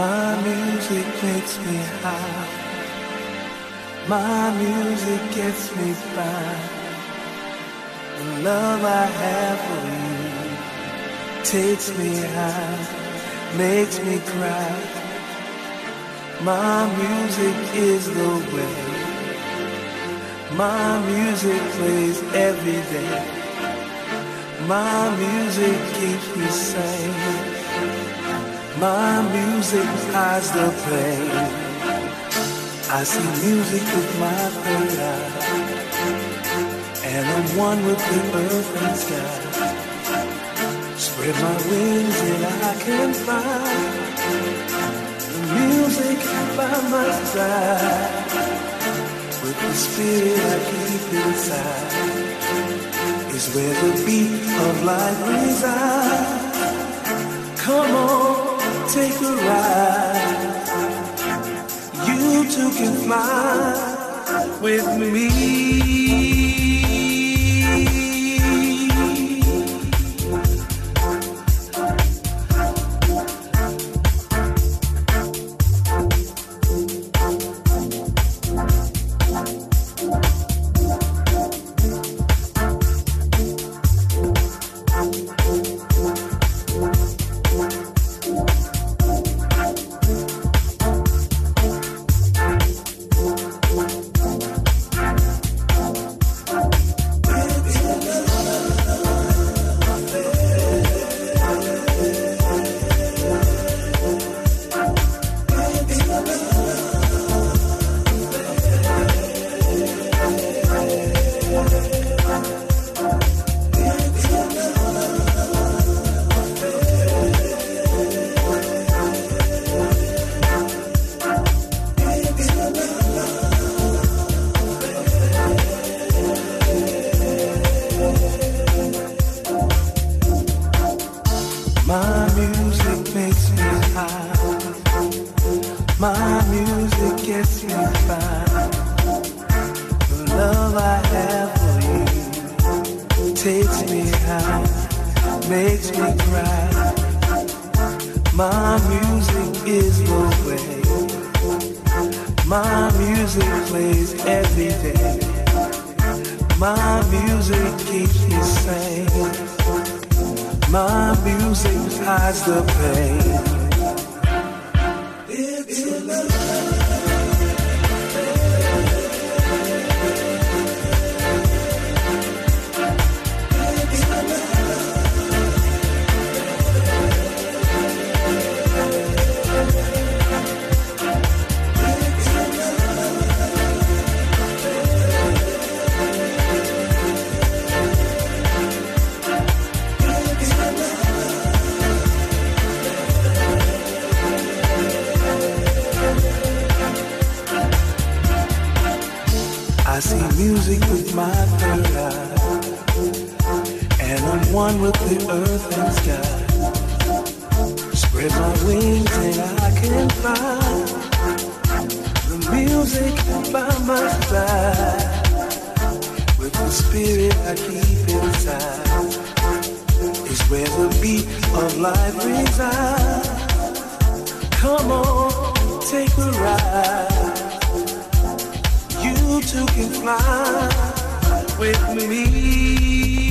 My music makes me high. My music gets me by. The love I have for you takes me high, makes me cry. My music is the way. My music plays every day. My music keeps me sane. My music hides the pain. I see music with my third eye, and I'm one with the earth and sky. Spread my wings and I can fly. The music by my side, with the spirit I keep inside, is where the beat of life resides. Come on take a ride. You two can fly with me. My music gets me by. The love I have for you takes me high, makes me cry. My music is the way. My music plays every day. My music keeps me sane. My music hides the pain. The music by my side. With the spirit I keep inside. Is where the beat of life resides. Come on, take a ride. You two can fly with me.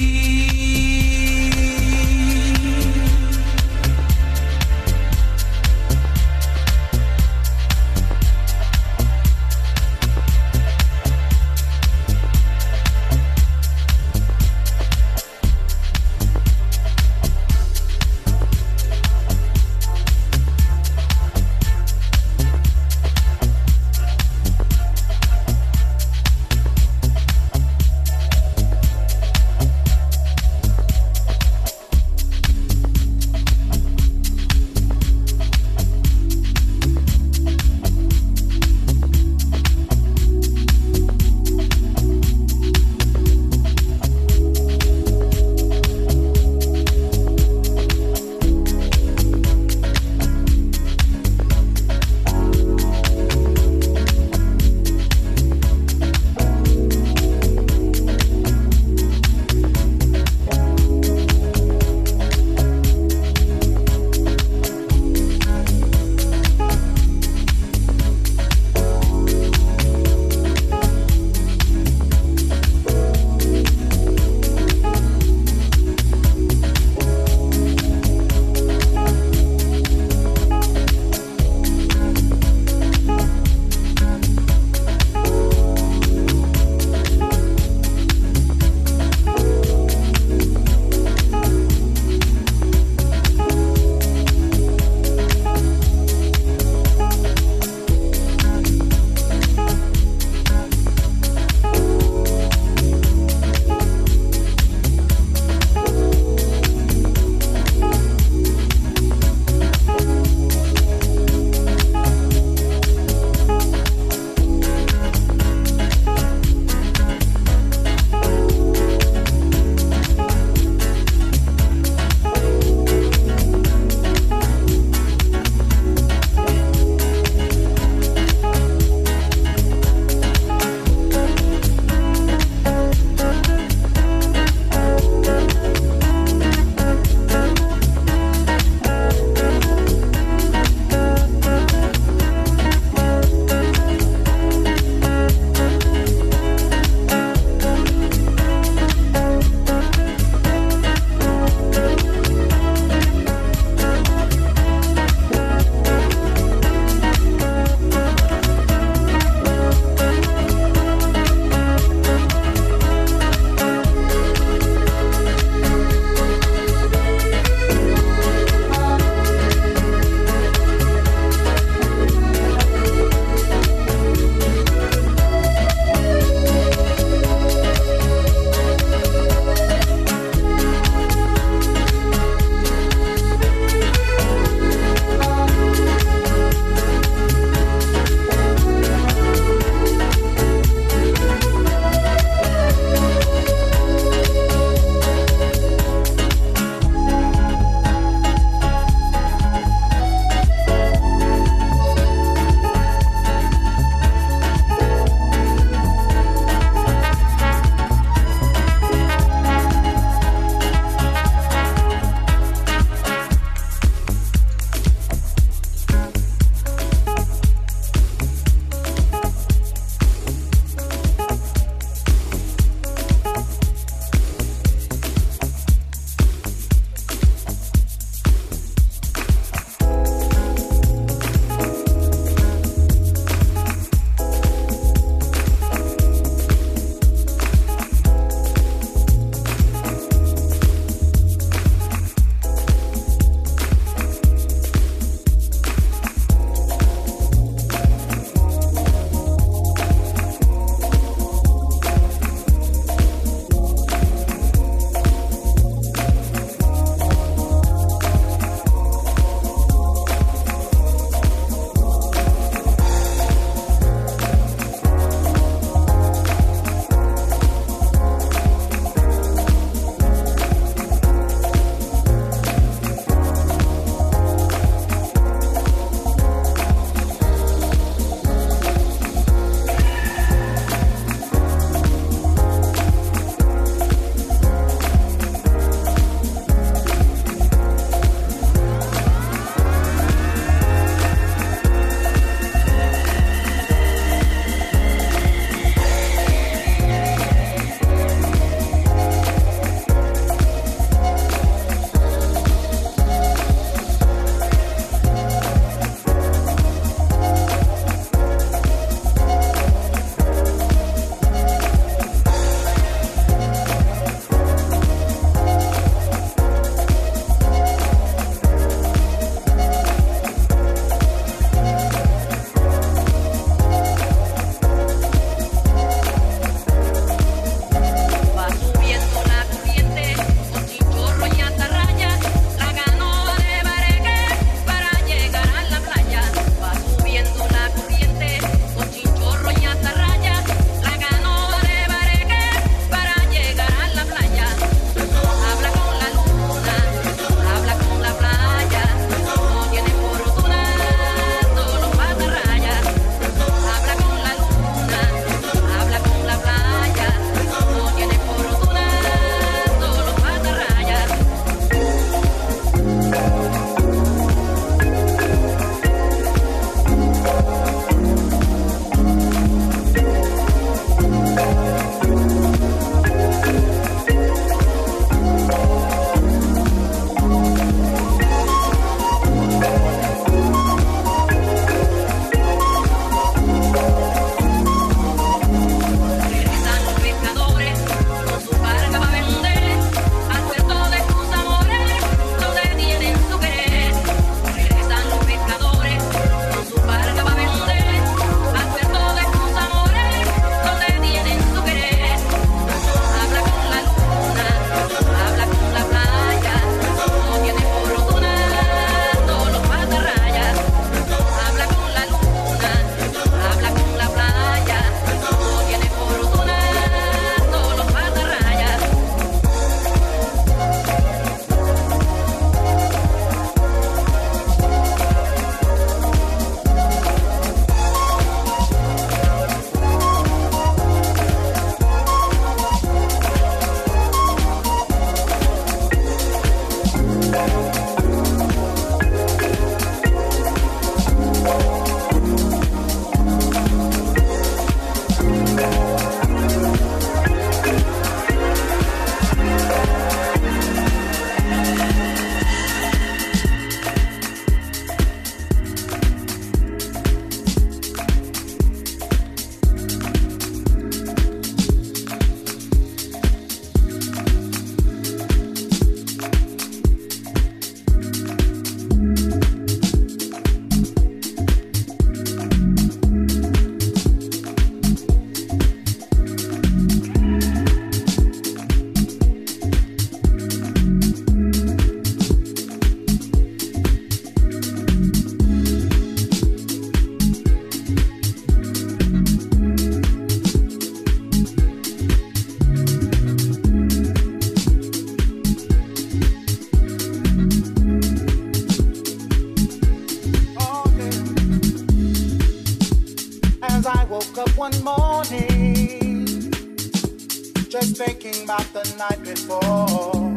night before.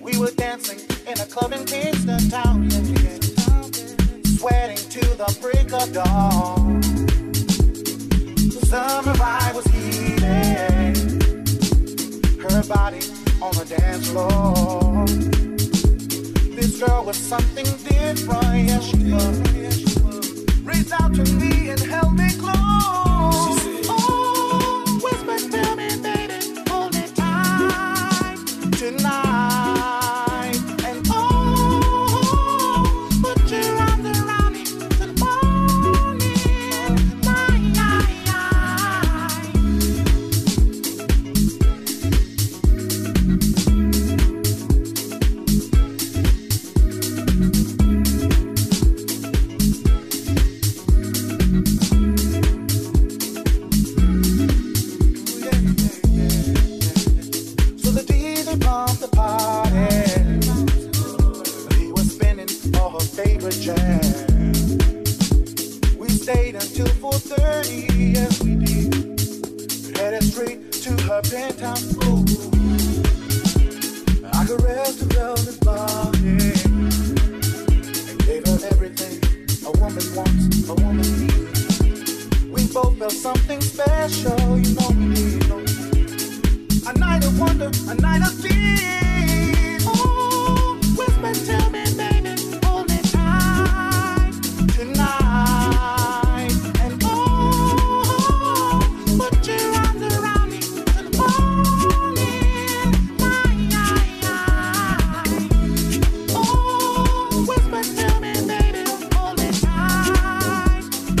We were dancing in a club in Kingstown, sweating to the break of dawn. The summer vibe was heating, her body on the dance floor. This girl was something different, yes she was. Reached out to me and held me close.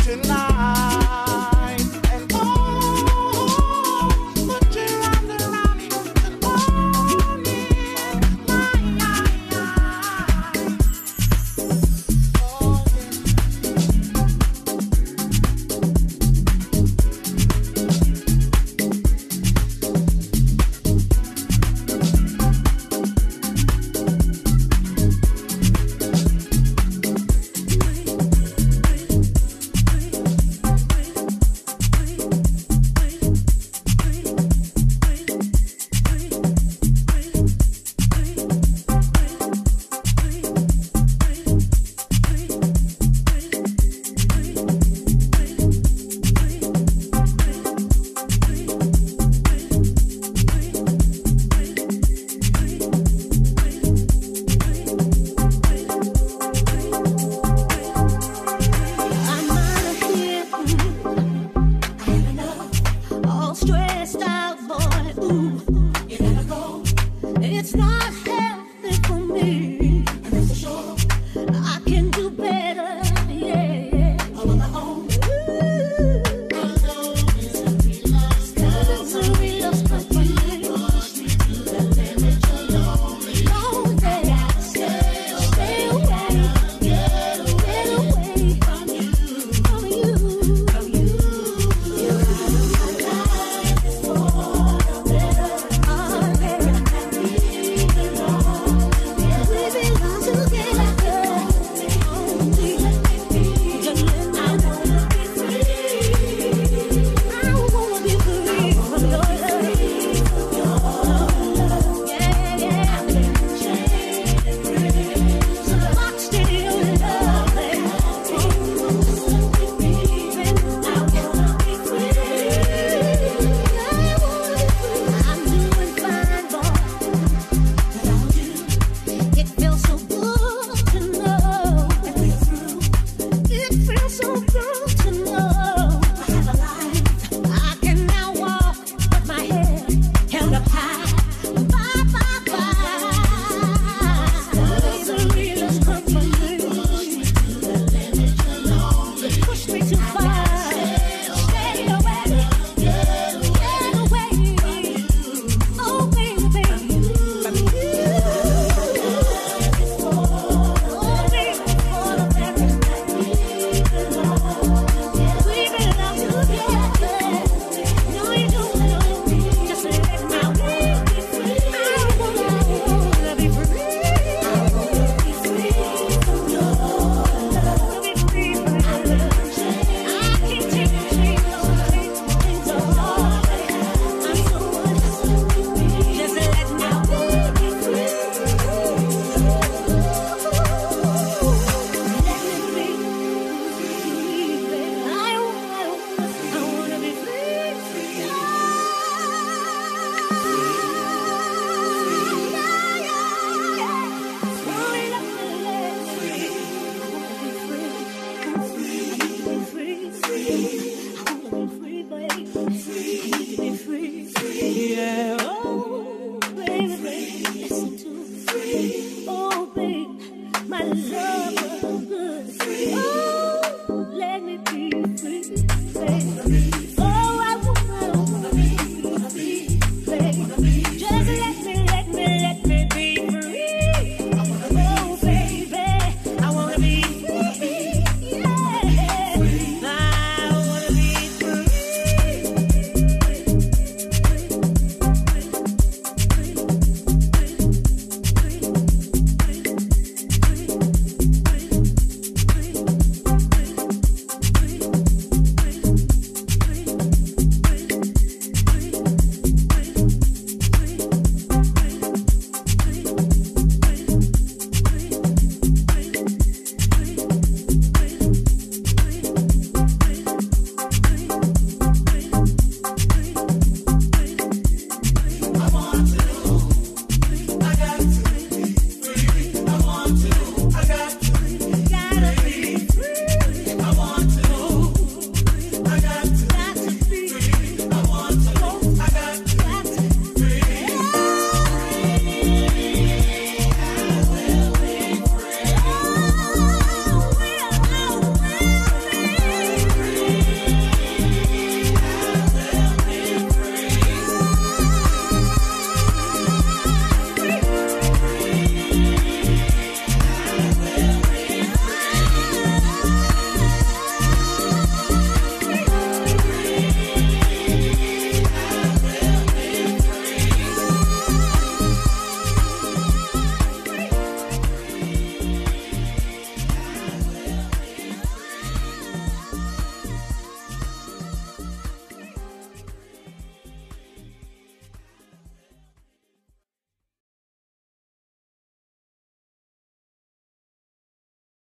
tonight.